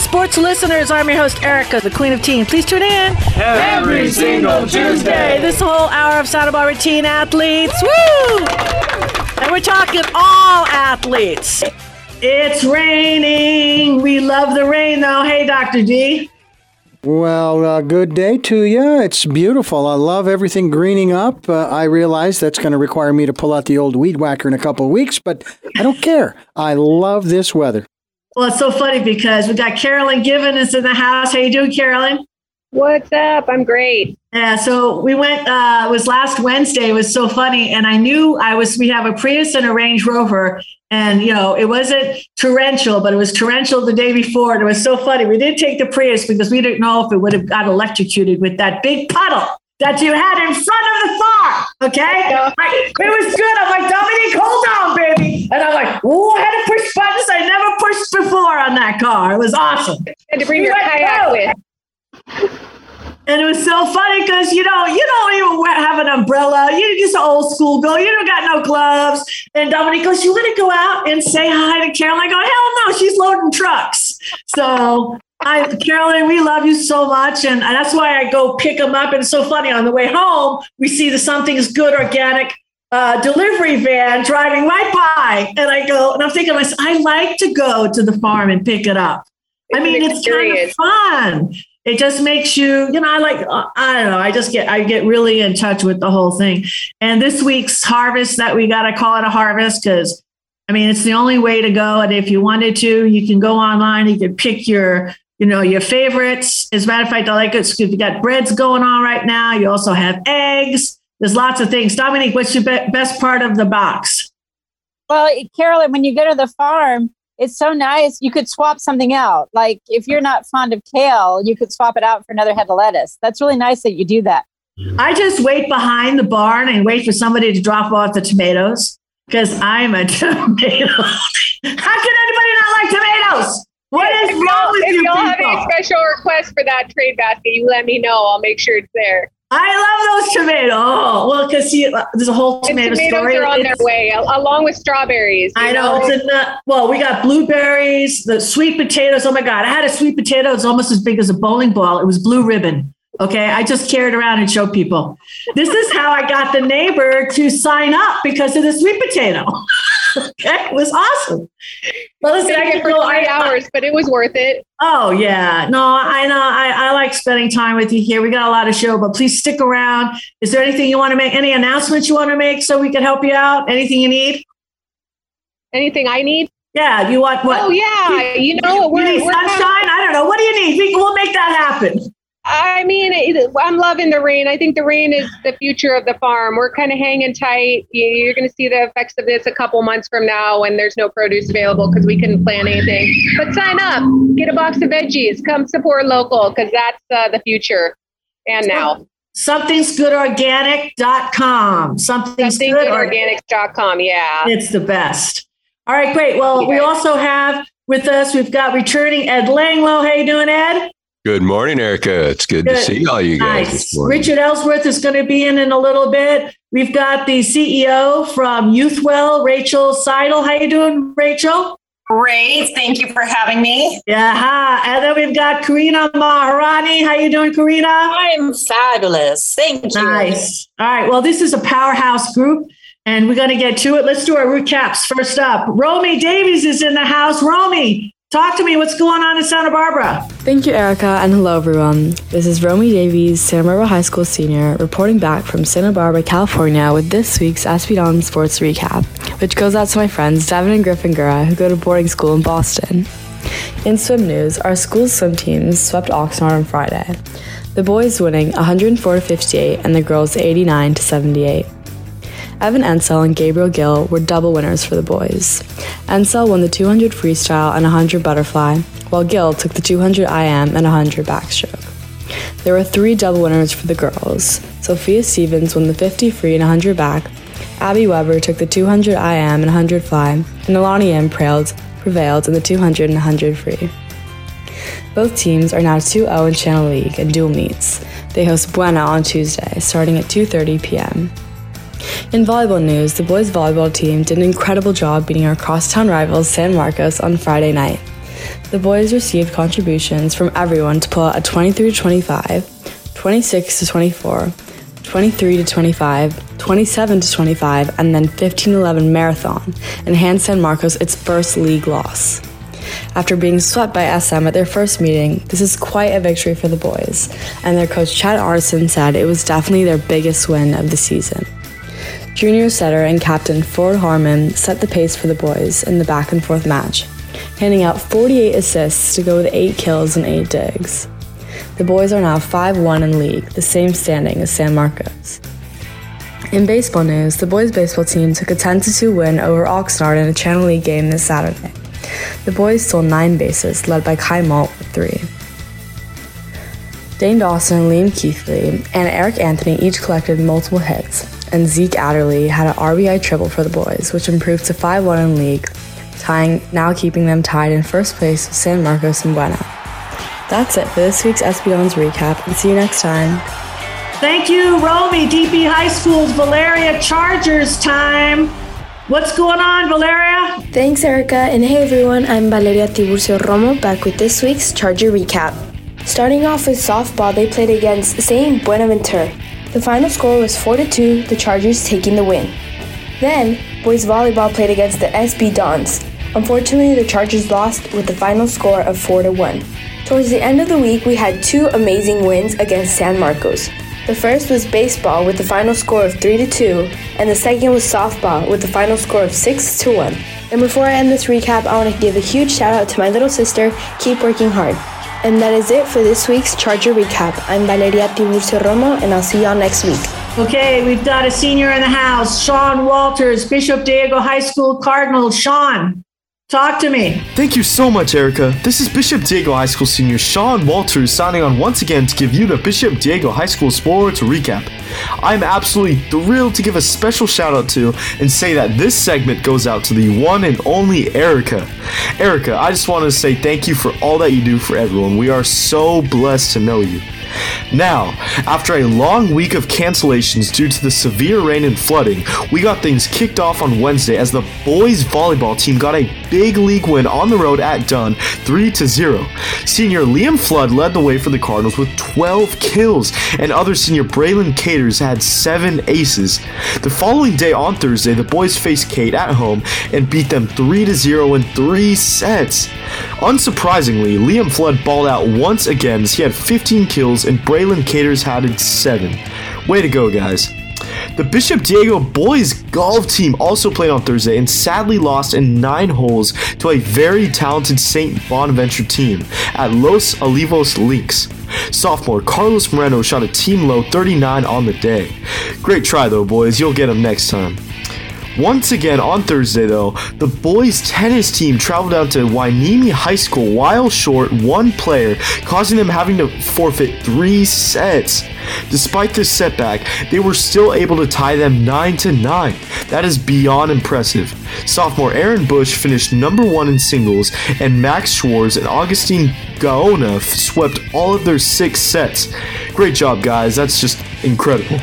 sports listeners. I'm your host, Erica, the Queen of Teen. Please tune in every single Tuesday. This whole hour of Santa Barbara teen athletes. Woo! And we're talking all athletes. It's raining. We love the rain, though. Hey, Dr. D. Well, uh, good day to you. It's beautiful. I love everything greening up. Uh, I realize that's going to require me to pull out the old weed whacker in a couple of weeks, but I don't care. I love this weather. Well, it's so funny because we got Carolyn Given is in the house. How you doing, Carolyn? What's up? I'm great. Yeah, so we went. Uh, it was last Wednesday. It was so funny, and I knew I was. We have a Prius and a Range Rover, and you know it wasn't torrential, but it was torrential the day before. And it was so funny. We didn't take the Prius because we didn't know if it would have got electrocuted with that big puddle that you had in front of the farm. Okay, it was good. I'm like Dominique, hold on, baby, and I'm like, oh, I had to push buttons I never pushed before on that car. It was awesome. You had to bring your kayak with. And it was so funny because you know you don't even have an umbrella. You're just an old school girl. You don't got no gloves. And Dominique goes, "You want to go out and say hi to Carol?" I go, "Hell no, she's loading trucks." So I, Carolyn, we love you so much, and that's why I go pick them up. And it's so funny on the way home, we see the something's good organic uh, delivery van driving right by, and I go, and I'm thinking, myself, I like to go to the farm and pick it up. I mean, it's kind of fun. It just makes you you know i like i don't know i just get i get really in touch with the whole thing. And this week's harvest that we got to call it a harvest because i mean it's the only way to go. And if you wanted to you can go online you can pick your you know your favorites as a matter of fact i like it because you got breads going on right now you also have eggs there's lots of things dominique what's your be- best part of the box well carolyn when you go to the farm it's so nice. You could swap something out. Like if you're not fond of kale, you could swap it out for another head of lettuce. That's really nice that you do that. I just wait behind the barn and wait for somebody to drop off the tomatoes because I'm a tomato. How can anybody not like tomatoes? What is if wrong with you? if you y'all people? have any special requests for that trade basket, you let me know. I'll make sure it's there. I love those tomatoes. Oh, well, because uh, there's a whole tomato tomatoes story. are on their way, along with strawberries. I know, it's in the well. We got blueberries, the sweet potatoes. Oh my god, I had a sweet potato. It's almost as big as a bowling ball. It was blue ribbon. Okay, I just carried around and showed people. This is how I got the neighbor to sign up because of the sweet potato. okay, it was awesome. Well, listen, I could for go. three I, hours, but it was worth it. Oh yeah, no, I know. I, I like spending time with you here. We got a lot of show, but please stick around. Is there anything you want to make? Any announcements you want to make so we can help you out? Anything you need? Anything I need? Yeah, you want what? Oh yeah, you know you we're, need we're sunshine. I don't know. What do you need? We, we'll make that happen. I mean, it- I'm loving the rain. I think the rain is the future of the farm. We're kind of hanging tight. You- You're going to see the effects of this a couple months from now when there's no produce available because we couldn't plant anything. But sign up, get a box of veggies, come support local because that's uh, the future. And now, Somethingsgoodorganic.com. Something's something good organic. organics.com. Yeah. It's the best. All right, great. Well, we also have with us, we've got returning Ed Langlow. How you doing, Ed? Good morning, Erica. It's good, to Good. see all you guys Nice. this. Richard Ellsworth is going to be in in a little bit. We've got the CEO from Youthwell, Rachel Seidel. How you doing, Rachel? Great. Thank you for having me. Yeah, hi. and then we've got Karina Maharani. How you doing, Karina? I'm fabulous. Thank you. Nice. All right. Well, this is a powerhouse group, and we're going to get to it. Let's do our recaps. First up, Romy Davies is in the house. Romy, talk to me. What's going on in Santa Barbara? Thank you, Erica, and hello, everyone. This is Romy Davies, Santa Barbara High School senior, reporting back from Santa Barbara, California, with this week's SB Dons Sports Recap, which goes out to my friends Devin and Griffin Gura, who go to boarding school in Boston. In swim news, our school's swim teams swept Oxnard on Friday. The boys winning 104 to 58 and the girls 89 to 78. Evan Ensel and Gabriel Gill were double winners for the boys. Ensel won the 200 freestyle and 100 butterfly, while Gill took the 200 IM and 100 backstroke. There were three double winners for the girls. Sophia Stevens won the 50 free and 100 back. Abby Weber took the 200 IM and 100 fly, and Alani M prevailed, prevailed in the 200 and 100 free. Both teams are now 2-0 in Channel League and dual meets. They host Buena on Tuesday, starting at 2:30 p.m. In volleyball news, the boys volleyball team did an incredible job beating our crosstown rivals San Marcos on Friday night. The boys received contributions from everyone to pull out a 23 to 25, 26 to 24, 23 to 25, 27 to 25, and then 15 11 marathon and hand San Marcos its first league loss. After being swept by SM at their first meeting, this is quite a victory for the boys, and their coach Chad Artisan said it was definitely their biggest win of the season. Junior setter and captain Ford Harmon set the pace for the boys in the back and forth match, handing out 48 assists to go with 8 kills and 8 digs. The boys are now 5 1 in league, the same standing as San Marcos. In baseball news, the boys' baseball team took a 10 2 win over Oxnard in a Channel League game this Saturday. The boys stole 9 bases, led by Kai Malt with 3. Dane Dawson, Liam Keithley, and Eric Anthony each collected multiple hits, and Zeke Adderley had an RBI triple for the boys, which improved to 5 1 in league, tying now keeping them tied in first place with San Marcos and Buena. That's it for this week's SB Dons recap, and see you next time. Thank you, Romy. DP High School's Valeria Chargers time. What's going on, Valeria? Thanks, Erica. And hey, everyone, I'm Valeria Tiburcio Romo back with this week's Charger recap. Starting off with softball, they played against St. Buenaventura. The final score was 4 2, the Chargers taking the win. Then, boys volleyball played against the SB Dons. Unfortunately, the Chargers lost with the final score of 4 1. Towards the end of the week, we had two amazing wins against San Marcos. The first was baseball with the final score of 3 to 2, and the second was softball with the final score of 6 to 1. And before I end this recap, I want to give a huge shout out to my little sister. Keep working hard. And that is it for this week's Charger recap. I'm Valeria Tiburcio Romo, and I'll see y'all next week. Okay, we've got a senior in the house, Sean Walters, Bishop Diego High School Cardinal. Sean, Talk to me. Thank you so much, Erica. This is Bishop Diego High School senior Sean Walters signing on once again to give you the Bishop Diego High School sports recap. I'm absolutely thrilled to give a special shout out to and say that this segment goes out to the one and only Erica. Erica, I just want to say thank you for all that you do for everyone. We are so blessed to know you. Now, after a long week of cancellations due to the severe rain and flooding, we got things kicked off on Wednesday as the boys volleyball team got a big league win on the road at Dunn 3 0. Senior Liam Flood led the way for the Cardinals with 12 kills, and other senior Braylon Caters had 7 aces. The following day on Thursday, the boys faced Cate at home and beat them 3 0 in 3 sets. Unsurprisingly, Liam Flood balled out once again as he had 15 kills and Braylon Caters had 7. Way to go, guys. The Bishop Diego boys golf team also played on Thursday and sadly lost in nine holes to a very talented St. Bonaventure team at Los Olivos Links. Sophomore Carlos Moreno shot a team low 39 on the day. Great try though, boys. You'll get them next time. Once again on Thursday, though, the boys' tennis team traveled down to Hueneme High School while short one player, causing them having to forfeit three sets. Despite this setback, they were still able to tie them 9 to 9. That is beyond impressive. Sophomore Aaron Bush finished number one in singles, and Max Schwartz and Augustine Gaona swept all of their six sets. Great job, guys. That's just incredible.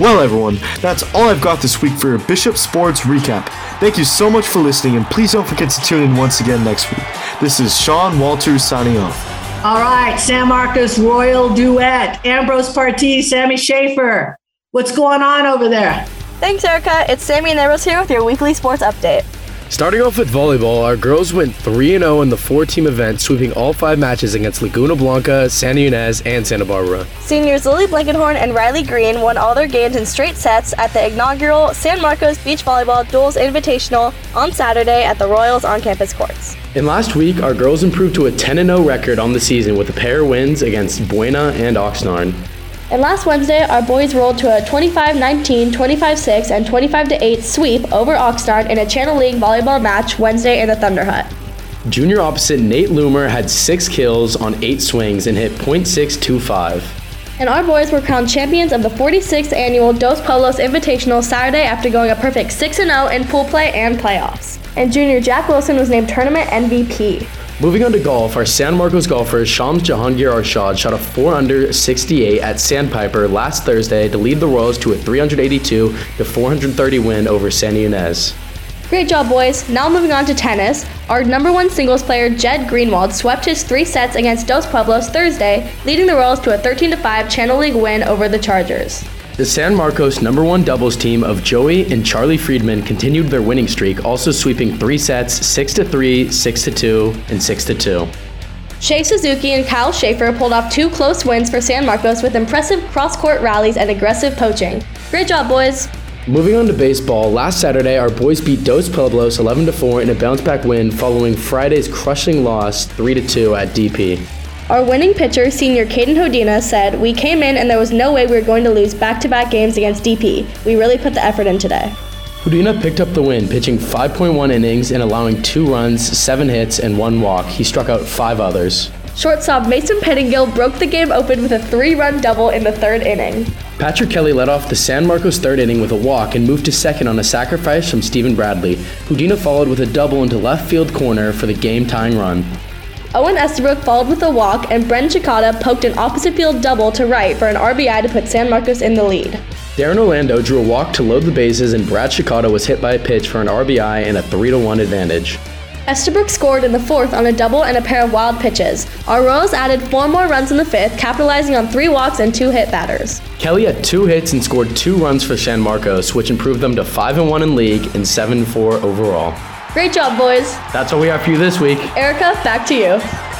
Well, everyone, that's all I've got this week for your Bishop Sports Recap. Thank you so much for listening, and please don't forget to tune in once again next week. This is Sean Walters signing off. All right, San Marcos Royal Duet, Ambrose Partee, Sammy Schaefer. What's going on over there? Thanks, Erica. It's Sammy and Ambrose here with your weekly sports update. Starting off with volleyball, our girls went 3 0 in the four team event, sweeping all five matches against Laguna Blanca, Santa Ynez, and Santa Barbara. Seniors Lily Blankenhorn and Riley Green won all their games in straight sets at the inaugural San Marcos Beach Volleyball Duels Invitational on Saturday at the Royals on campus courts. And last week, our girls improved to a 10 0 record on the season with a pair of wins against Buena and Oxnard. And last Wednesday, our boys rolled to a 25-19, 25-6, and 25-8 sweep over Oxnard in a Channel League volleyball match Wednesday in the Thunder Hut. Junior opposite Nate Loomer had six kills on eight swings and hit .625. And our boys were crowned champions of the 46th annual Dos Pueblos Invitational Saturday after going a perfect 6-0 in pool play and playoffs. And junior Jack Wilson was named tournament MVP. Moving on to golf, our San Marcos golfer Shams Jahangir Arshad shot a 4 under 68 at Sandpiper last Thursday to lead the Royals to a 382 to 430 win over San Ynez. Great job, boys. Now moving on to tennis. Our number one singles player, Jed Greenwald, swept his three sets against Dos Pueblos Thursday, leading the Royals to a 13 5 Channel League win over the Chargers. The San Marcos number one doubles team of Joey and Charlie Friedman continued their winning streak, also sweeping three sets 6 to 3, 6 to 2, and 6 to 2. Shea Suzuki and Kyle Schaefer pulled off two close wins for San Marcos with impressive cross court rallies and aggressive poaching. Great job, boys! Moving on to baseball, last Saturday our boys beat Dos Pueblos 11 to 4 in a bounce back win following Friday's crushing loss 3 to 2 at DP. Our winning pitcher, senior Caden Hodina, said, We came in and there was no way we were going to lose back to back games against DP. We really put the effort in today. Hodina picked up the win, pitching 5.1 innings and allowing two runs, seven hits, and one walk. He struck out five others. Shortstop Mason Pettingill broke the game open with a three run double in the third inning. Patrick Kelly led off the San Marcos third inning with a walk and moved to second on a sacrifice from Stephen Bradley. Hodina followed with a double into left field corner for the game tying run. Owen Estabrook followed with a walk, and Bren Chicada poked an opposite field double to right for an RBI to put San Marcos in the lead. Darren Orlando drew a walk to load the bases, and Brad Chicada was hit by a pitch for an RBI and a 3 1 advantage. Estabrook scored in the fourth on a double and a pair of wild pitches. Our Royals added four more runs in the fifth, capitalizing on three walks and two hit batters. Kelly had two hits and scored two runs for San Marcos, which improved them to 5 and 1 in league and 7 4 overall. Great job, boys. That's all we have for you this week. Erica, back to you.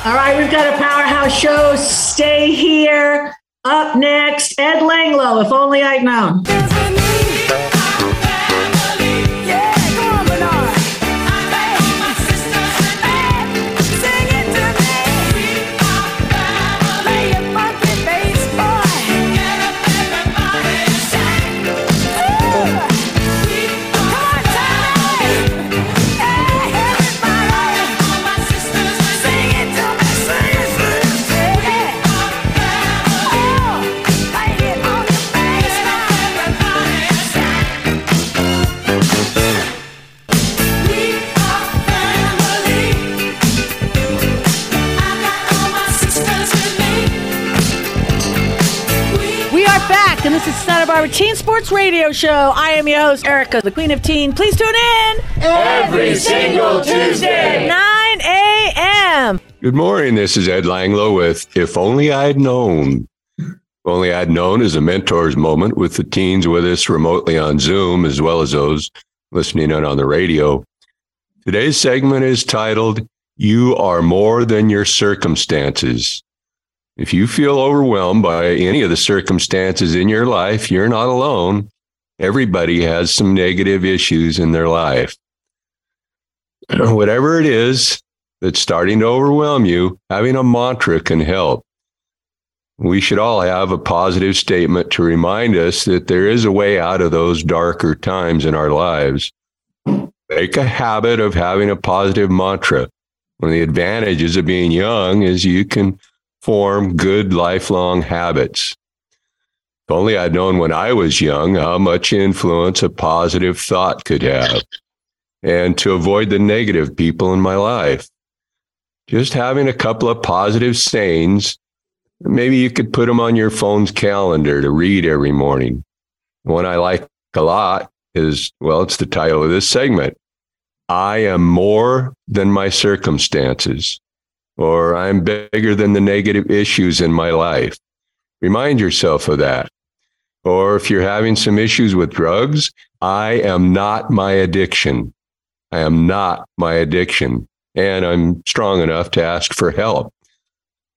All right, we've got a powerhouse show. Stay here. Up next, Ed Langlo, if only I'd known. And this is Santa Barbara Teen Sports Radio Show. I am your host, Erica, the Queen of Teen. Please tune in Every single Tuesday. 9 a.m. Good morning. This is Ed Langlo with If Only I'd Known. If Only I'd Known is a mentor's moment with the teens with us remotely on Zoom, as well as those listening in on the radio. Today's segment is titled, You Are More Than Your Circumstances. If you feel overwhelmed by any of the circumstances in your life, you're not alone. Everybody has some negative issues in their life. Whatever it is that's starting to overwhelm you, having a mantra can help. We should all have a positive statement to remind us that there is a way out of those darker times in our lives. Make a habit of having a positive mantra. One of the advantages of being young is you can form good lifelong habits. If only I'd known when I was young how much influence a positive thought could have and to avoid the negative people in my life. Just having a couple of positive sayings, maybe you could put them on your phone's calendar to read every morning. One I like a lot is, well, it's the title of this segment. I am more than my circumstances or I'm bigger than the negative issues in my life. Remind yourself of that. Or if you're having some issues with drugs, I am not my addiction. I am not my addiction. And I'm strong enough to ask for help.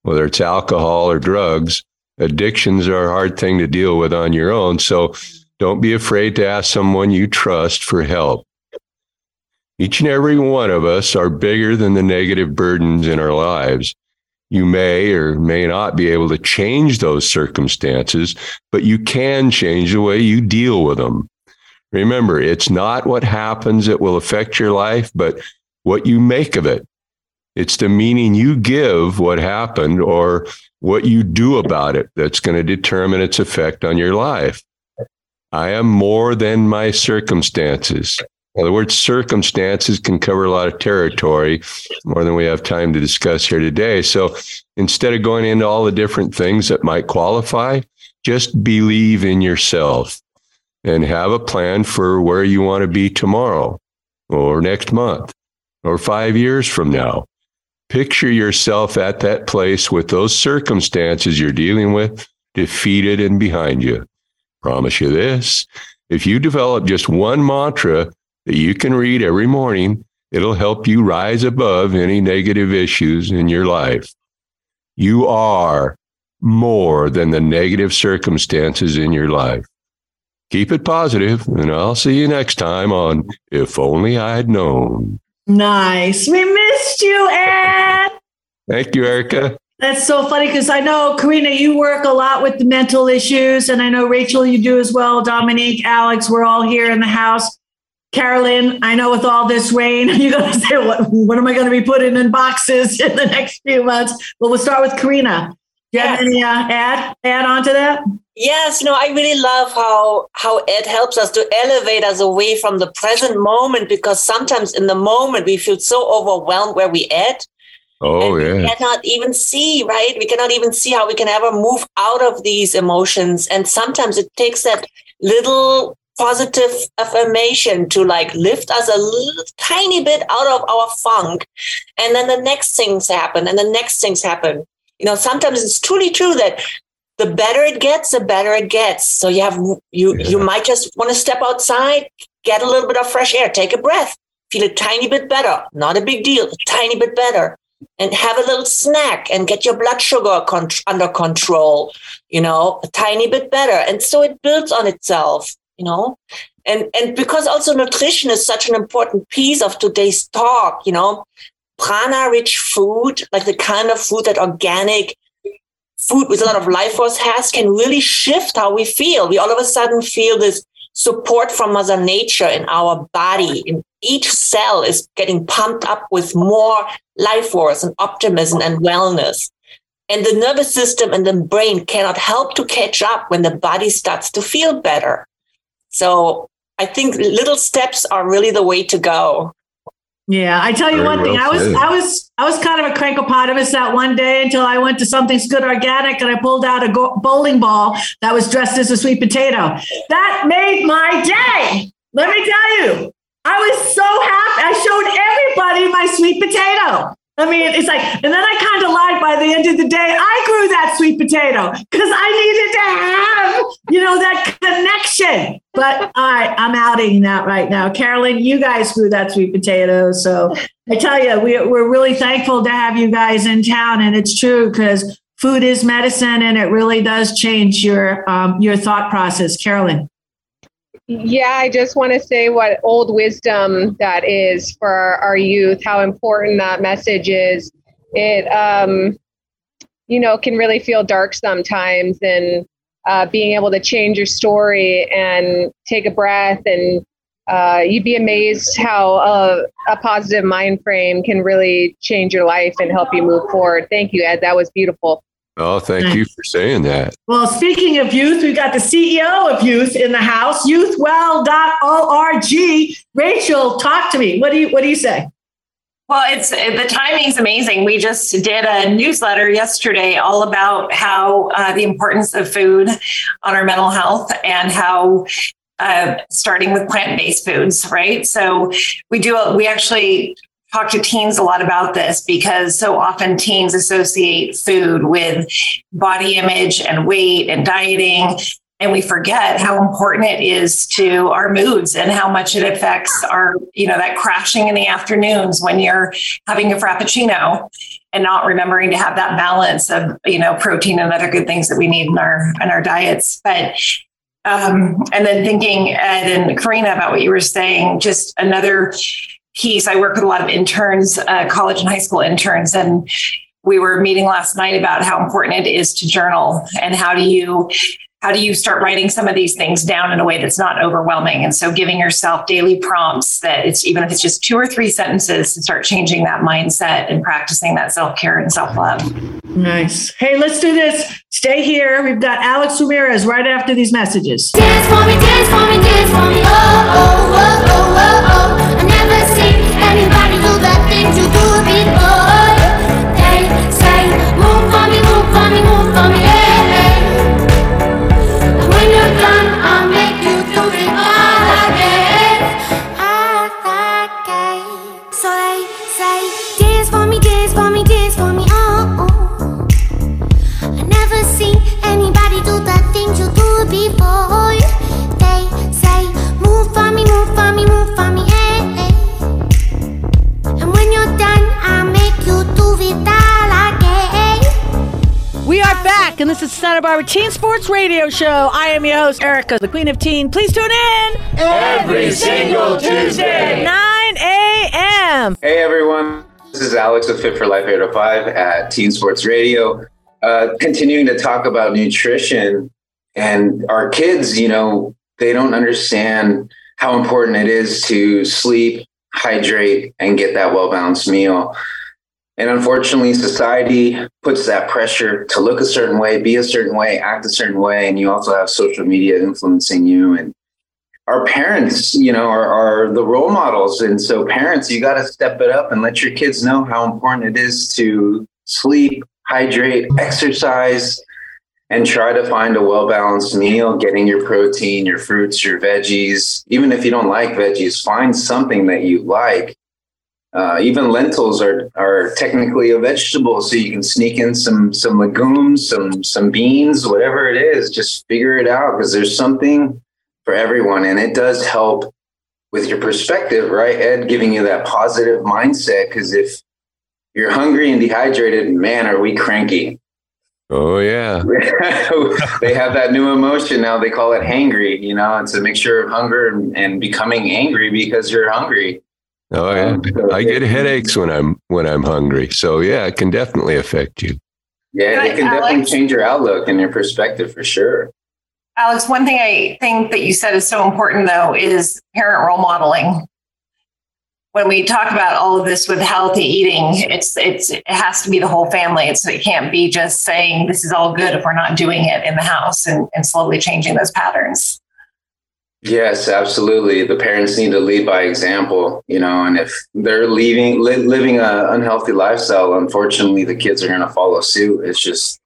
Whether it's alcohol or drugs, addictions are a hard thing to deal with on your own. So don't be afraid to ask someone you trust for help. Each and every one of us are bigger than the negative burdens in our lives. You may or may not be able to change those circumstances, but you can change the way you deal with them. Remember, it's not what happens that will affect your life, but what you make of it. It's the meaning you give what happened or what you do about it that's going to determine its effect on your life. I am more than my circumstances. Well, the word circumstances can cover a lot of territory, more than we have time to discuss here today. So instead of going into all the different things that might qualify, just believe in yourself and have a plan for where you want to be tomorrow. or next month or five years from now. Picture yourself at that place with those circumstances you're dealing with defeated and behind you. Promise you this if you develop just one mantra that you can read every morning, it'll help you rise above any negative issues in your life. You are more than the negative circumstances in your life. Keep it positive, and I'll see you next time on If Only I'd Known. Nice. We missed you, Ed. Thank you, Erica. That's so funny because I know, Karina, you work a lot with the mental issues, and I know, Rachel, you do as well. Dominique, Alex, we're all here in the house. Carolyn, I know with all this rain, you're going to say, what, what am I going to be putting in boxes in the next few months? But we'll start with Karina. Do you have any uh, add add on to that? Yes, no, I really love how how Ed helps us to elevate us away from the present moment because sometimes in the moment we feel so overwhelmed where we at. Oh yeah. We yeah. cannot even see, right? We cannot even see how we can ever move out of these emotions. And sometimes it takes that little positive affirmation to like lift us a little tiny bit out of our funk. And then the next things happen and the next things happen. You know, sometimes it's truly true that the better it gets, the better it gets. So you have you you might just want to step outside, get a little bit of fresh air, take a breath, feel a tiny bit better. Not a big deal, a tiny bit better. And have a little snack and get your blood sugar con- under control, you know, a tiny bit better. And so it builds on itself, you know. And and because also nutrition is such an important piece of today's talk, you know, prana rich food, like the kind of food that organic food with a lot of life force has can really shift how we feel. We all of a sudden feel this support from Mother Nature in our body. And each cell is getting pumped up with more life force and optimism and wellness. And the nervous system and the brain cannot help to catch up when the body starts to feel better. So I think little steps are really the way to go. Yeah, I tell you Very one thing. well I was said. I was I was kind of a crankopotamus that one day until I went to something's good organic and I pulled out a go- bowling ball that was dressed as a sweet potato. That made my day. Let me tell you, I was so happy. I showed everybody my sweet potato. I mean, it's like, and then I kind of lied by the end of the day. I grew that sweet potato because I needed to have, you know, that connection. But right, I'm outing that right now. Carolyn, you guys grew that sweet potato. So I tell you, we, we're really thankful to have you guys in town. And it's true because food is medicine and it really does change your, um, your thought process. Carolyn. Yeah, I just want to say what old wisdom that is for our youth, how important that message is. It, um, you know, can really feel dark sometimes, and uh, being able to change your story and take a breath, and uh, you'd be amazed how a, a positive mind frame can really change your life and help you move forward. Thank you, Ed. That was beautiful. Oh, thank you for saying that. Well, speaking of youth, we've got the CEO of youth in the house, youthwell.org. Rachel, talk to me. What do you what do you say? Well, it's the timing's amazing. We just did a newsletter yesterday all about how uh, the importance of food on our mental health and how uh, starting with plant-based foods, right? So we do. We actually talk to teens a lot about this because so often teens associate food with body image and weight and dieting. And we forget how important it is to our moods and how much it affects our, you know, that crashing in the afternoons when you're having a frappuccino and not remembering to have that balance of, you know, protein and other good things that we need in our in our diets. But um, and then thinking Ed and Karina about what you were saying, just another piece. I work with a lot of interns, uh, college and high school interns, and we were meeting last night about how important it is to journal and how do you how do you start writing some of these things down in a way that's not overwhelming and so giving yourself daily prompts that it's even if it's just two or three sentences to start changing that mindset and practicing that self-care and self-love Nice. Hey, let's do this. Stay here. We've got Alex Ramirez right after these messages. Dance for me, dance for me, dance for me. Oh, oh, oh, oh, oh, oh. Never seen anybody do the things you do is Santa Barbara Teen Sports Radio Show. I am your host, Erica, the Queen of Teen. Please tune in Every single Tuesday. 9 a.m. Hey everyone, this is Alex with Fit for Life 805 at Teen Sports Radio. Uh, continuing to talk about nutrition and our kids, you know, they don't understand how important it is to sleep, hydrate, and get that well balanced meal. And unfortunately, society puts that pressure to look a certain way, be a certain way, act a certain way. And you also have social media influencing you. And our parents, you know, are, are the role models. And so, parents, you got to step it up and let your kids know how important it is to sleep, hydrate, exercise, and try to find a well balanced meal, getting your protein, your fruits, your veggies. Even if you don't like veggies, find something that you like. Uh, even lentils are are technically a vegetable, so you can sneak in some some legumes, some some beans, whatever it is. Just figure it out because there's something for everyone, and it does help with your perspective, right? Ed, giving you that positive mindset. Because if you're hungry and dehydrated, man, are we cranky? Oh yeah. they have that new emotion now. They call it hangry. You know, it's a mixture of hunger and, and becoming angry because you're hungry. Oh yeah. Um, I get headaches when I'm when I'm hungry. So yeah, it can definitely affect you. Yeah, it can definitely change your outlook and your perspective for sure. Alex, one thing I think that you said is so important though is parent role modeling. When we talk about all of this with healthy eating, it's it's it has to be the whole family. It's it can't be just saying this is all good if we're not doing it in the house and, and slowly changing those patterns. Yes, absolutely. The parents need to lead by example, you know, and if they're leaving, li- living an unhealthy lifestyle, unfortunately, the kids are going to follow suit. It's just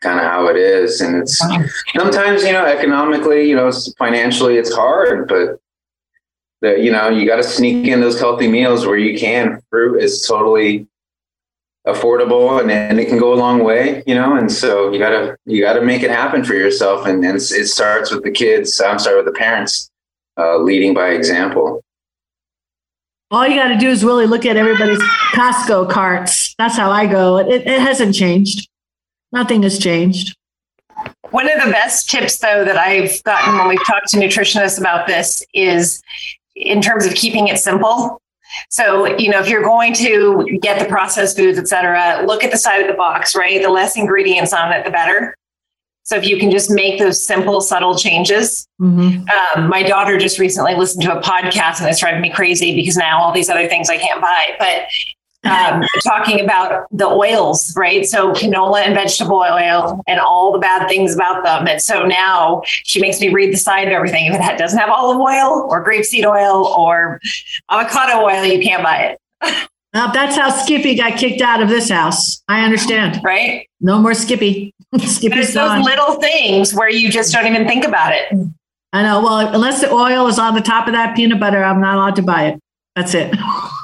kind of how it is. And it's sometimes, you know, economically, you know, it's- financially, it's hard, but the, you know, you got to sneak in those healthy meals where you can. Fruit is totally affordable and, and it can go a long way, you know, and so you gotta, you gotta make it happen for yourself. And, and it starts with the kids. I'm sorry, with the parents, uh, leading by example. All you got to do is really look at everybody's Costco carts. That's how I go. It, it hasn't changed. Nothing has changed. One of the best tips, though, that I've gotten when we've talked to nutritionists about this is in terms of keeping it simple. So, you know, if you're going to get the processed foods, et cetera, look at the side of the box, right? The less ingredients on it, the better. So, if you can just make those simple, subtle changes. Mm-hmm. Um, my daughter just recently listened to a podcast and it's driving me crazy because now all these other things I can't buy. But um, talking about the oils, right? So canola and vegetable oil and all the bad things about them. And so now she makes me read the side of everything. If it doesn't have olive oil or grapeseed oil or avocado oil, you can't buy it. Now, that's how Skippy got kicked out of this house. I understand. Right? No more Skippy. Skippy's There's those gone. little things where you just don't even think about it. I know. Well, unless the oil is on the top of that peanut butter, I'm not allowed to buy it. That's it.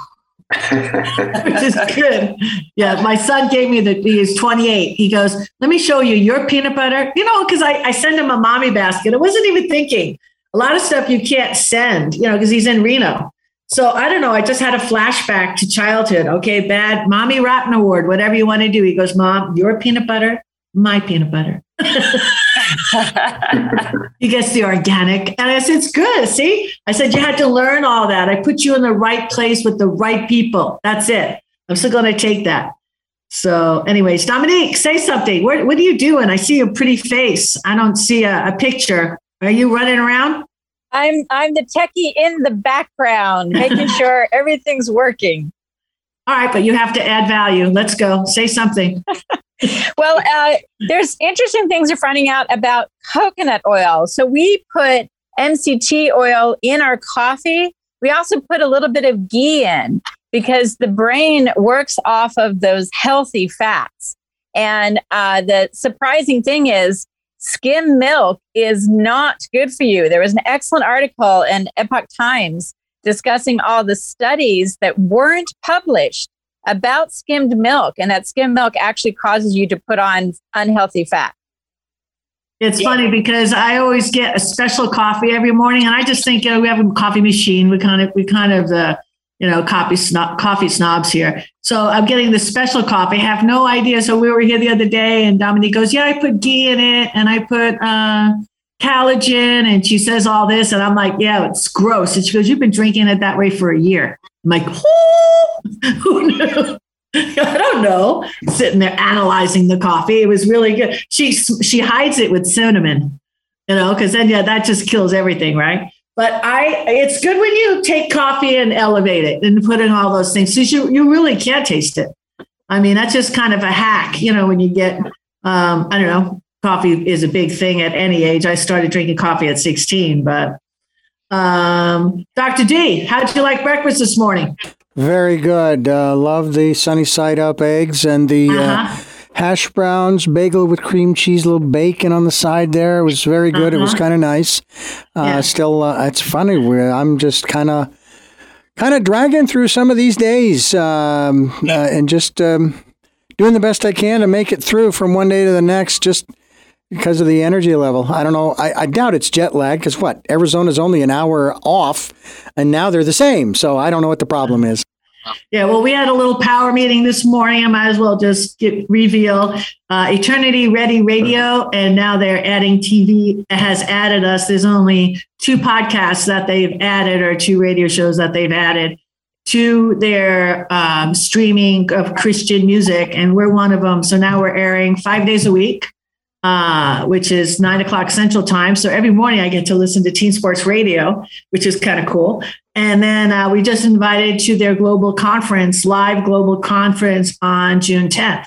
Which is good. Yeah, my son gave me the. He is 28. He goes, "Let me show you your peanut butter." You know, because I, I send him a mommy basket. I wasn't even thinking a lot of stuff you can't send. You know, because he's in Reno. So I don't know. I just had a flashback to childhood. Okay, bad mommy rotten award, whatever you want to do. He goes, "Mom, your peanut butter, my peanut butter." he gets the organic. And I said, it's good. See, I said, you had to learn all that. I put you in the right place with the right people. That's it. I'm still going to take that. So, anyways, Dominique, say something. What, what are you doing? I see your pretty face. I don't see a, a picture. Are you running around? I'm I'm the techie in the background, making sure everything's working. All right, but you have to add value. Let's go. Say something. well, uh, there's interesting things we're finding out about coconut oil. So we put MCT oil in our coffee. We also put a little bit of ghee in because the brain works off of those healthy fats. And uh, the surprising thing is, skim milk is not good for you. There was an excellent article in Epoch Times discussing all the studies that weren't published about skimmed milk and that skimmed milk actually causes you to put on unhealthy fat. It's funny because I always get a special coffee every morning, and I just think you know we have a coffee machine. We kind of we kind of the you know coffee snob, coffee snobs here. So I'm getting the special coffee. I Have no idea. So we were here the other day, and Dominique goes, "Yeah, I put ghee in it, and I put uh, collagen," and she says all this, and I'm like, "Yeah, it's gross." And she goes, "You've been drinking it that way for a year." I'm like, "Who knew?" I don't know. Sitting there analyzing the coffee, it was really good. She she hides it with cinnamon, you know, because then yeah, that just kills everything, right? But I, it's good when you take coffee and elevate it and put in all those things, because you you really can't taste it. I mean, that's just kind of a hack, you know, when you get, um, I don't know, coffee is a big thing at any age. I started drinking coffee at 16, but um, Dr. D, how'd you like breakfast this morning? Very good. Uh, love the sunny side up eggs and the uh Uh-huh. hash browns, bagel with cream cheese, little bacon on the side there. It was very good. It was Uh-huh. kind of nice. Uh, Still, uh, it's funny. I'm just kind of kind of dragging through some of these days um, uh, and just um, doing the best I can to make it through from one day to the next. Just because of the energy level. I don't know. I, I doubt it's jet lag because what? Arizona's only an hour off, and now they're the same. So I don't know what the problem is. Yeah, well, we had a little power meeting this morning. I might as well just get reveal uh, Eternity Ready Radio, and now they're adding TV. Has added us. There's only two podcasts that they've added, or two radio shows that they've added to their um, streaming of Christian music, and we're one of them. So now we're airing five days a week. Uh, which is nine o'clock central time. So every morning I get to listen to Teen Sports Radio, which is kind of cool. And then uh, we just invited to their global conference, live global conference on June 10th.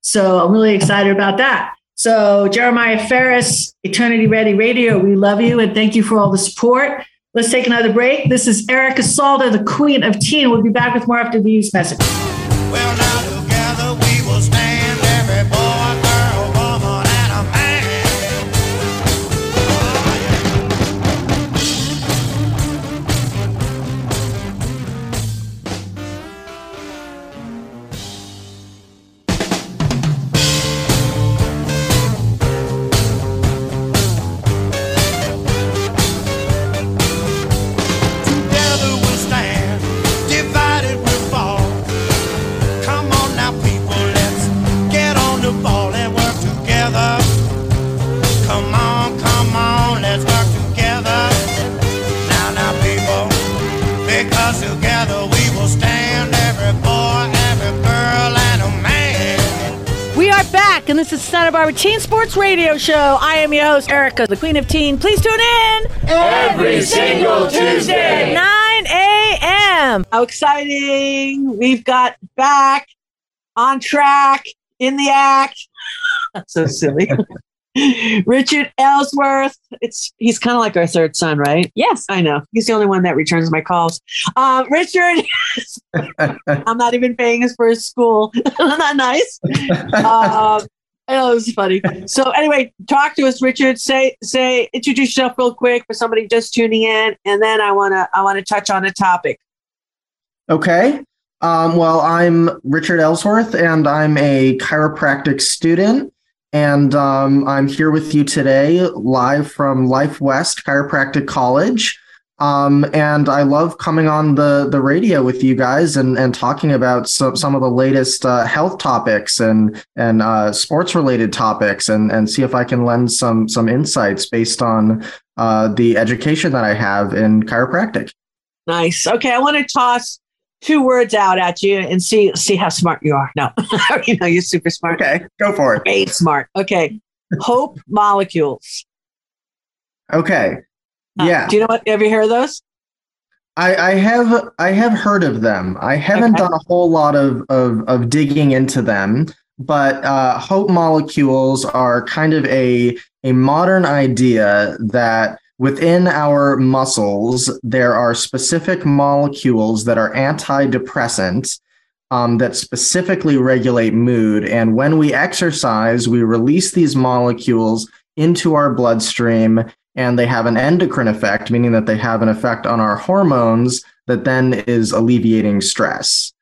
So I'm really excited about that. So Jeremiah Ferris, Eternity Ready Radio, we love you and thank you for all the support. Let's take another break. This is Erica Salda, the queen of teen. We'll be back with more after these messages. Together this is Santa Barbara Teen Sports Radio Show. I am your host, Erica, the Queen of Teen. Please tune in Every single Tuesday. 9 a.m. How exciting! We've got back on track in the act. That's so silly. Richard Ellsworth. It's he's kind of like our third son, right? Yes, I know. He's the only one that returns my calls. Um, Richard, I'm not even paying his for his school. Isn't nice? um, I know it was funny. So anyway, talk to us, Richard. Say say introduce yourself real quick for somebody just tuning in, and then I wanna I wanna touch on a topic. Okay. Um, well, I'm Richard Ellsworth, and I'm a chiropractic student. And um, I'm here with you today, live from Life West Chiropractic College. Um, and I love coming on the, the radio with you guys and, and talking about some, some of the latest uh, health topics and and uh, sports related topics, and, and see if I can lend some some insights based on uh, the education that I have in chiropractic. Nice. Okay, I want to toss two words out at you and see see how smart you are. No, you know you're super smart. Okay, go for it. Great smart. Okay, hope molecules. Okay. Uh, yeah. Do you know what? Have you heard of those? I, I have I have heard of them. I haven't done a whole lot of, of of digging into them, but uh, hope molecules are kind of a a modern idea that within our muscles there are specific molecules that are antidepressants um, that specifically regulate mood, and when we exercise, we release these molecules into our bloodstream and they have an endocrine effect, meaning that they have an effect on our hormones that then is alleviating stress.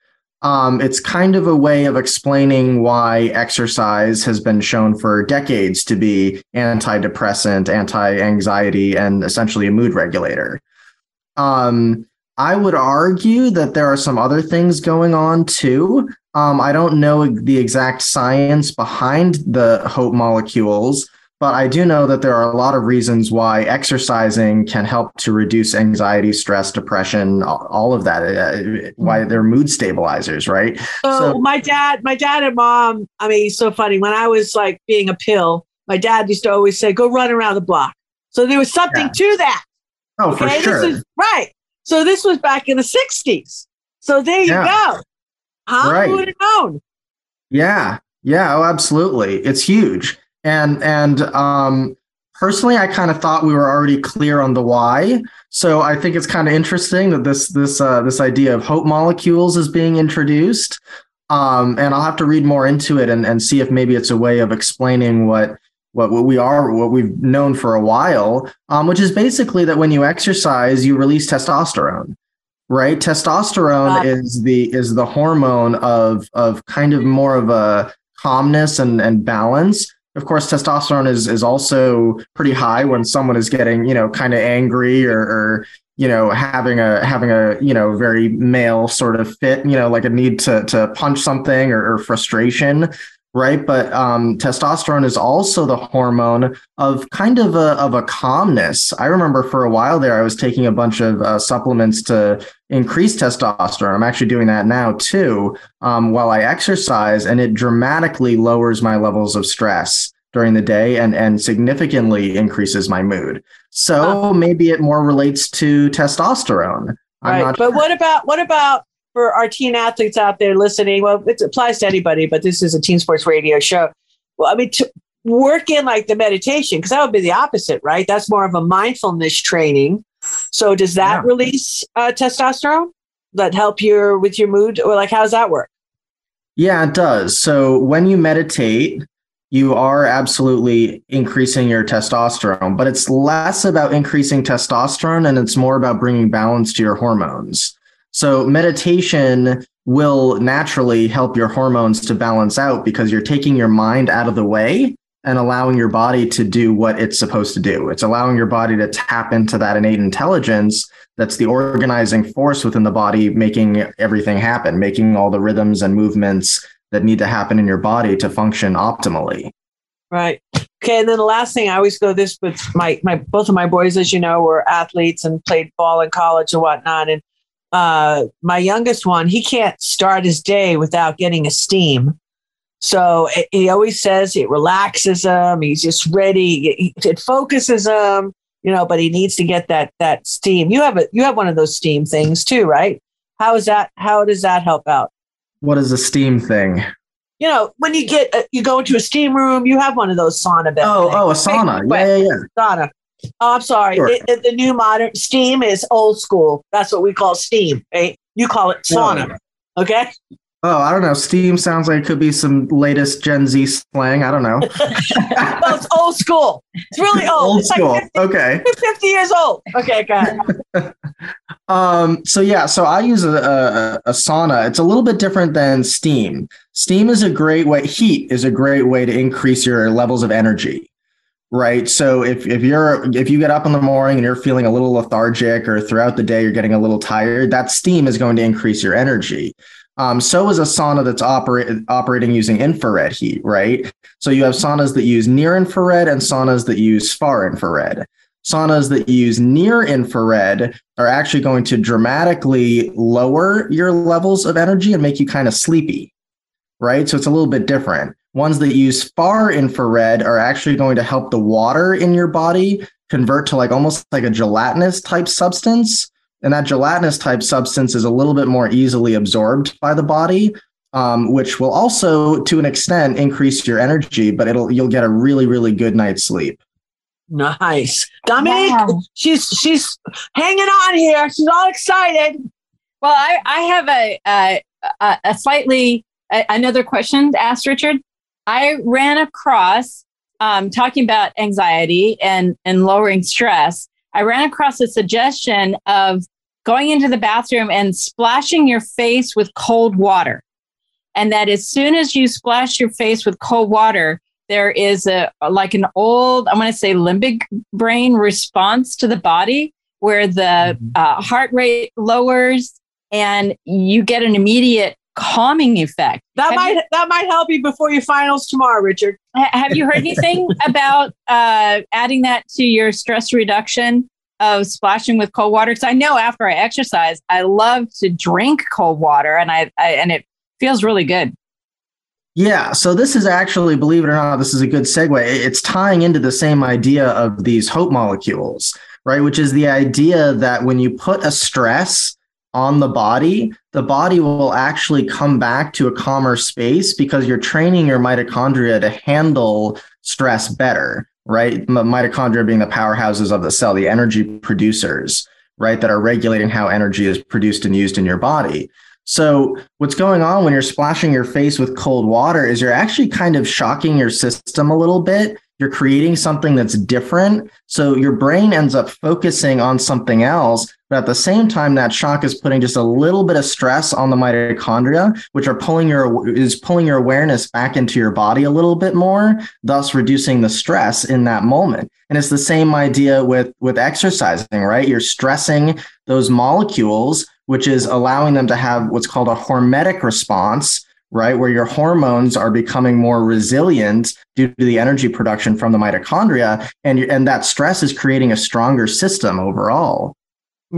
um, it's kind of a way of explaining why exercise has been shown for decades to be antidepressant, anti-anxiety, and essentially a mood regulator. Um, I would argue that there are some other things going on too. Um, I don't know the exact science behind the hope molecules, but I do know that there are a lot of reasons why exercising can help to reduce anxiety, stress, depression, all- of that. uh, Why they're mood stabilizers, right? So, my dad, my dad and mom, I mean, it's so funny. When I was like being a pill, my dad used to always say, go run around the block. So there was something to that. Oh, for This sure. is, right. So this was back in the 60s. So there you Yeah. go. Huh? Right. Would have known? Yeah. Yeah. Oh, absolutely. It's huge. And and um personally I kind of thought we were already clear on the why. So I think it's kind of interesting that this this uh this idea of hope molecules is being introduced. Um and I'll have to read more into it and, and see if maybe it's a way of explaining what what, what we are, what we've known for a while, um, which is basically that when you exercise, you release testosterone right testosterone is the is the hormone of of kind of more of a calmness and and balance of course testosterone is is also pretty high when someone is getting you know kind of angry or, or you know having a having a you know very male sort of fit you know like a need to to punch something or, or frustration right? But um, testosterone is also the hormone of kind of a of a calmness. I remember for a while there i was taking a bunch of uh, supplements to increase testosterone. I'm actually doing that now too um, while i exercise and it dramatically lowers my levels of stress during the day and and significantly increases my mood. So maybe it more relates to testosterone. I'm Right. not But what about what about for our teen athletes out there listening? Well, it applies to anybody, but this is a teen sports radio show. Well, I mean, to work in like the meditation, because that would be the opposite, right? That's more of a mindfulness training. So does that release uh, testosterone that help your with your mood, or like how does that work? Yeah, it does. So when you meditate, you are absolutely increasing your testosterone, but it's less about increasing testosterone and it's more about bringing balance to your hormones. So meditation will naturally help your hormones to balance out because you're taking your mind out of the way and allowing your body to do what it's supposed to do. It's allowing your body to tap into that innate intelligence that's the organizing force within the body, making everything happen, making all the rhythms and movements that need to happen in your body to function optimally. Right. Okay. And then the last thing I always go this with my my both of my boys, as you know, were athletes and played ball in college and whatnot. And uh, my youngest one, he can't start his day without getting a steam. So it, he always says it relaxes him. He's just ready. It, it focuses him, you know. But he needs to get that that steam. You have a you have one of those steam things too, right? How is that? How does that help out? What is a steam thing? You know, when you get uh, you go into a steam room, you have one of those sauna bed. Oh, things. oh, a sauna. Yeah, yeah, yeah. Sauna. Oh, I'm sorry. Sure. It- it- the new modern steam is old school. That's what we call steam. Right? You call it sauna. Okay. Oh, I don't know. Steam sounds like it could be some latest Gen Z slang. I don't know. well, it's old school. It's really old. Old it's school. like 50, Okay. 50 years old. Okay, go ahead. Um, so yeah, so I use a, a, a sauna. It's a little bit different than steam. Steam is a great way, heat is a great way to increase your levels of energy. Right. So if, if you're if you get up in the morning and you're feeling a little lethargic or throughout the day you're getting a little tired, that steam is going to increase your energy. Um, so is a sauna that's operate, operating using infrared heat, right? So you have saunas that use near infrared and saunas that use far infrared. Saunas that use near infrared are actually going to dramatically lower your levels of energy and make you kind of sleepy, right? So it's a little bit different. Ones that use far infrared are actually going to help the water in your body convert to like almost like a gelatinous type substance. And that gelatinous type substance is a little bit more easily absorbed by the body, um, which will also, to an extent, increase your energy, but it'll you'll get a really, really good night's sleep. Nice. Dominique, she's she's hanging on here. She's all excited. Well, I, I have a, a, a, a slightly a, another question to ask Richard. I ran across um, talking about anxiety and, and lowering stress. I ran across a suggestion of going into the bathroom and splashing your face with cold water. And that as soon as you splash your face with cold water, there is a like an old, I want to say limbic brain response to the body where the uh, heart rate lowers and you get an immediate calming effect. That Have might you- that might help you before your finals tomorrow, Richard. Have you heard anything about uh, adding that to your stress reduction of splashing with cold water? Because I know after I exercise, I love to drink cold water, and I, I and it feels really good. Yeah, so this is actually, believe it or not, this is a good segue. It's tying into the same idea of these hope molecules, right? Which is the idea that when you put a stress on the body, the body will actually come back to a calmer space because you're training your mitochondria to handle stress better, right? Mitochondria being the powerhouses of the cell, the energy producers, right? That are regulating how energy is produced and used in your body. So, what's going on when you're splashing your face with cold water is you're actually kind of shocking your system a little bit. You're creating something that's different. So, your brain ends up focusing on something else. But at the same time, that shock is putting just a little bit of stress on the mitochondria, which are pulling your is pulling your awareness back into your body a little bit more, thus reducing the stress in that moment. And it's the same idea with with exercising, right? You're stressing those molecules which is allowing them to have what's called a hormetic response, right? Where your hormones are becoming more resilient due to the energy production from the mitochondria. And, and that stress is creating a stronger system overall.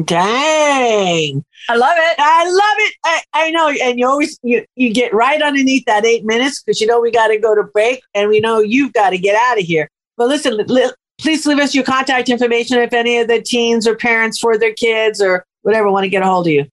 Dang. I love it. I love it. I, I know. And you always you you get right underneath that eight minutes because you know we got to go to break and we know you've got to get out of here. But listen, li- please leave us your contact information if any of the teens or parents for their kids or whatever want to get a hold of you.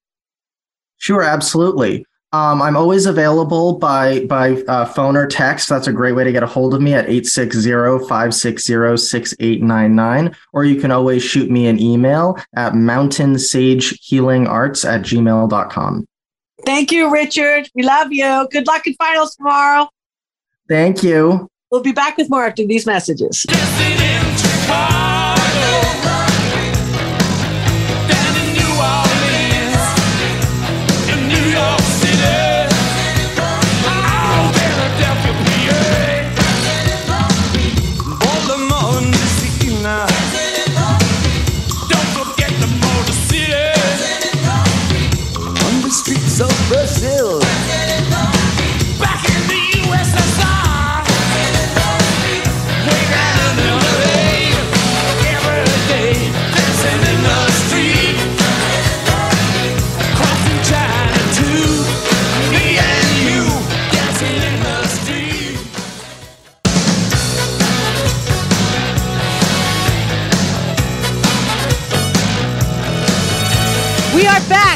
Sure, absolutely. Um, I'm always available by by uh, phone or text. That's a great way to get a hold of me at 860-560-6899. Or you can always shoot me an email at mountainsagehealingarts at gmail.com. Thank you, Richard. We love you. Good luck in finals tomorrow. Thank you. We'll be back with more after these messages.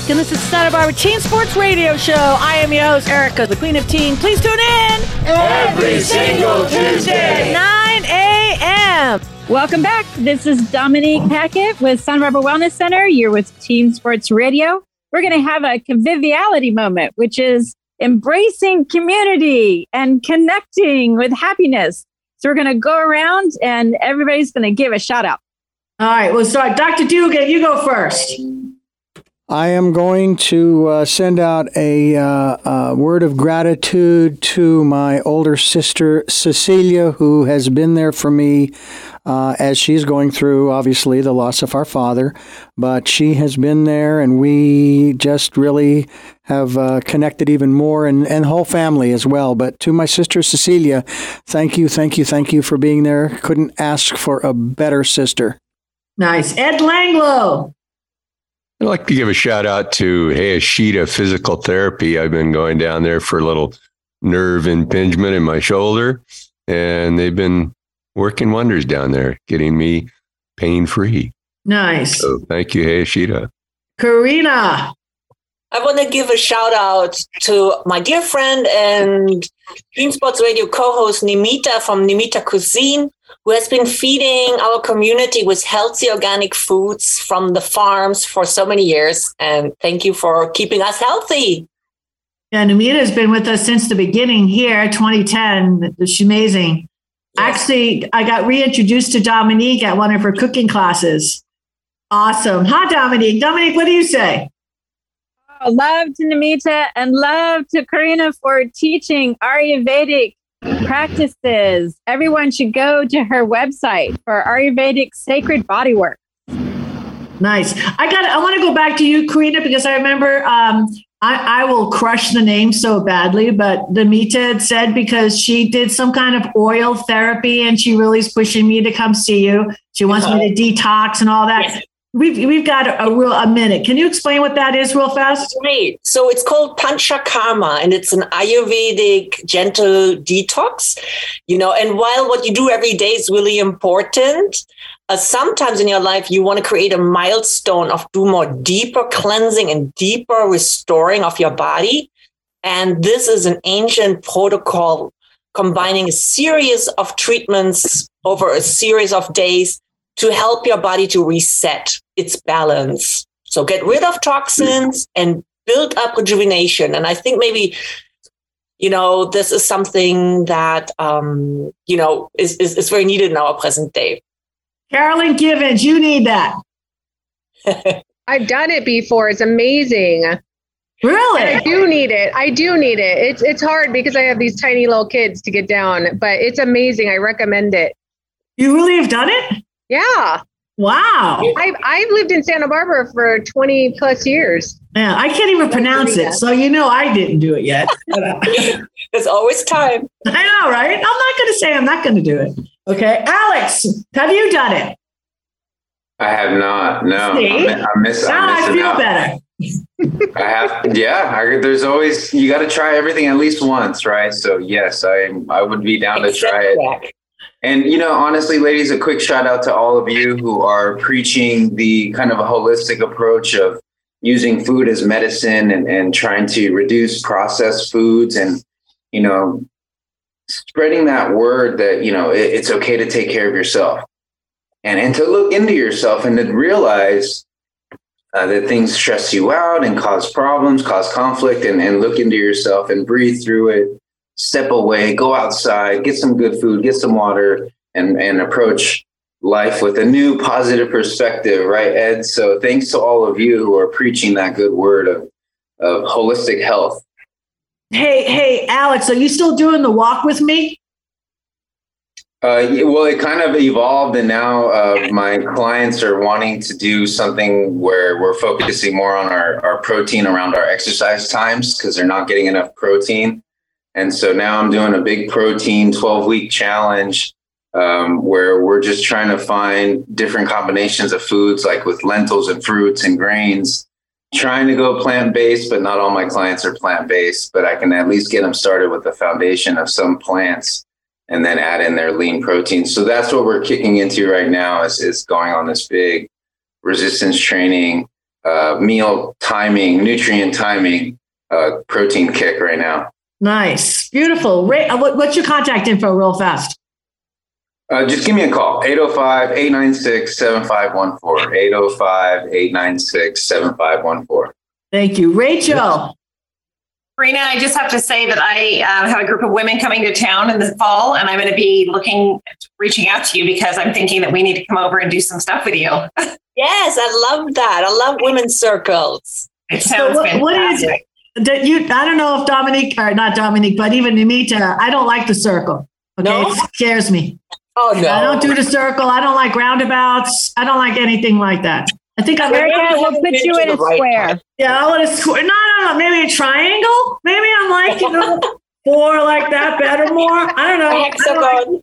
Back, and this is Santa Barbara Teen Sports Radio Show. I am your host, Erica, the Queen of Teen. Please tune in Every single Tuesday. 9 a.m. Welcome back. This is Dominique Hackett with Santa Barbara Wellness Center. You're with Teen Sports Radio. We're going to have a conviviality moment, which is embracing community and connecting with happiness. So we're going to go around and everybody's going to give a shout out. All right, we'll start. Dr. Dugan, you go first. I am going to uh, send out a, uh, uh word of gratitude to my older sister, Cecilia, who has been there for me uh, as she's going through, obviously, the loss of our father. But she has been there, and we just really have uh, connected even more, and, and whole family as well. But to my sister, Cecilia, thank you, thank you, thank you for being there. Couldn't ask for a better sister. Nice. Ed Langlo. I'd like to give a shout out to Hayashida Physical Therapy. I've been going down there for a little nerve impingement in my shoulder, and they've been working wonders down there, getting me pain free. Nice. So thank you, Hayashida. Karina. I want to give a shout out to my dear friend and Dream Sports Radio co-host Nimita from Nimita Cuisine, who has been feeding our community with healthy organic foods from the farms for so many years. And thank you for keeping us healthy. Yeah, Nimita has been with us since the beginning here, 2010. She's amazing. Actually, I got reintroduced to Dominique at one of her cooking classes. Awesome. Hi, Dominique. Dominique, what do you say? Oh, love to Nimita and love to Karina for teaching Ayurvedic practices. Everyone should go to her website for Ayurvedic sacred body work. Nice. I got. I want to go back to you, Karina, because I remember. Um, I, I will crush the name so badly, but Damita had said because she did some kind of oil therapy and she really is pushing me to come see you. She wants me to detox and all that. We've we've got a, a a minute. Can you explain what that is real fast? Right. So it's called Panchakarma and it's an Ayurvedic gentle detox, you know, and while what you do every day is really important, uh, sometimes in your life you want to create a milestone of do more deeper cleansing and deeper restoring of your body. And this is an ancient protocol combining a series of treatments over a series of days to help your body to reset its balance. So get rid of toxins and build up rejuvenation. And I think maybe, you know, this is something that, um, you know, is, is, is very needed in our present day. Carolyn Givens, you need that. I've done it before. It's amazing. Really? And I do need it. I do need it. It's it's hard because I have these tiny little kids to get down, but it's amazing. I recommend it. You really have done it? Yeah. Wow. I've I've lived in Santa Barbara for 20 plus years. Yeah, I can't even pronounce it. So you know I didn't do it yet. There's uh, always time. I know, right? I'm not going to say I'm not going to do it. Okay. Alex, have you done it? I have not. No, See? I, mi- I miss. now I'm I missing feel out. better. I have. Yeah, I, there's always you got to try everything at least once, right? So yes, I I would be down to try it. And you know, honestly, ladies, a quick shout out to all of you who are preaching the kind of a holistic approach of using food as medicine and, and trying to reduce processed foods and you know spreading that word that you know it, it's okay to take care of yourself and and to look into yourself and to realize uh, that things stress you out and cause problems, cause conflict, and, and look into yourself and breathe through it, step away, go outside, get some good food, get some water, and, and approach life with a new positive perspective, right, Ed? So thanks to all of you who are preaching that good word of, of holistic health. Hey, hey, Alex, are you still doing the walk with me? Uh, well, it kind of evolved, and now uh, my clients are wanting to do something where we're focusing more on our, our protein around our exercise times because they're not getting enough protein. And so now I'm doing a big protein 12 week challenge um, where we're just trying to find different combinations of foods, like with lentils and fruits and grains. Trying to go plant based, but not all my clients are plant based. But I can at least get them started with the foundation of some plants and then add in their lean protein. So that's what we're kicking into right now is, is going on this big resistance training, uh, meal timing, nutrient timing, uh, protein kick right now. Nice. Beautiful. Ray, uh, what's your contact info real fast? Uh, just give me a call, 805 896 7514. 805 896 7514. Thank you. Rachel. Karina, I just have to say that I uh, have a group of women coming to town in the fall, and I'm going to be looking, reaching out to you because I'm thinking that we need to come over and do some stuff with you. Yes, I love that. I love women's circles. It So sounds what, what is it? That you, I don't know if Dominique or not Dominique, but even Nimita, I don't like the circle. Okay. No? It scares me. Oh no. I don't do the circle. I don't like roundabouts. I don't like anything like that. I think I'm Very good. We'll put you in a square. Yeah, I want a square. No, no, no. Maybe a triangle. Maybe I'm like, you know, four like that, better more. I don't know. I don't like-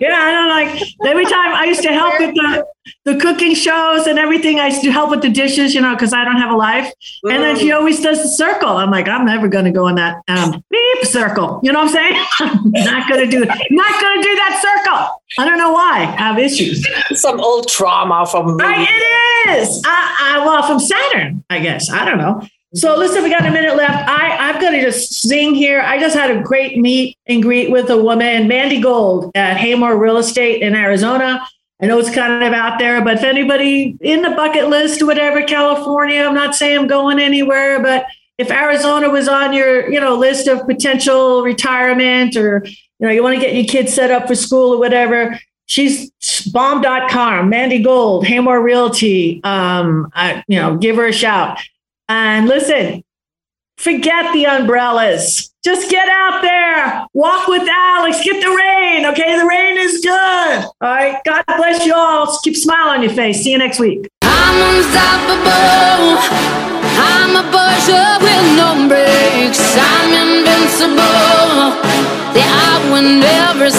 yeah, I don't like. Every time I used to help with the the cooking shows and everything, I used to help with the dishes, you know, because I don't have a life. And then she always does the circle. I'm like, I'm never going to go in that um, beep circle. You know what I'm saying? I'm not going to do. Not going to do that circle. I don't know why. I have issues. Some old trauma from me. I, it is. I, I well from Saturn, I guess. I don't know. So listen, we got a minute left. I gonna just sing here. I just had a great meet and greet with a woman, Mandy Gold at Haymore Real Estate in Arizona. I know it's kind of out there, but if anybody in the bucket list whatever, California, I'm not saying I'm going anywhere, but if Arizona was on your, you know, list of potential retirement or you know, you want to get your kids set up for school or whatever, she's bomb.com, Mandy Gold, Haymore Realty. Um, I, you know, give her a shout. And listen, forget the umbrellas. Just get out there, walk with Alex, get the rain. Okay, the rain is good. All right, God bless you all. Keep smile on your face. See you next week. I'm unstoppable. I'm a with no. I'm invincible. Yeah, I win every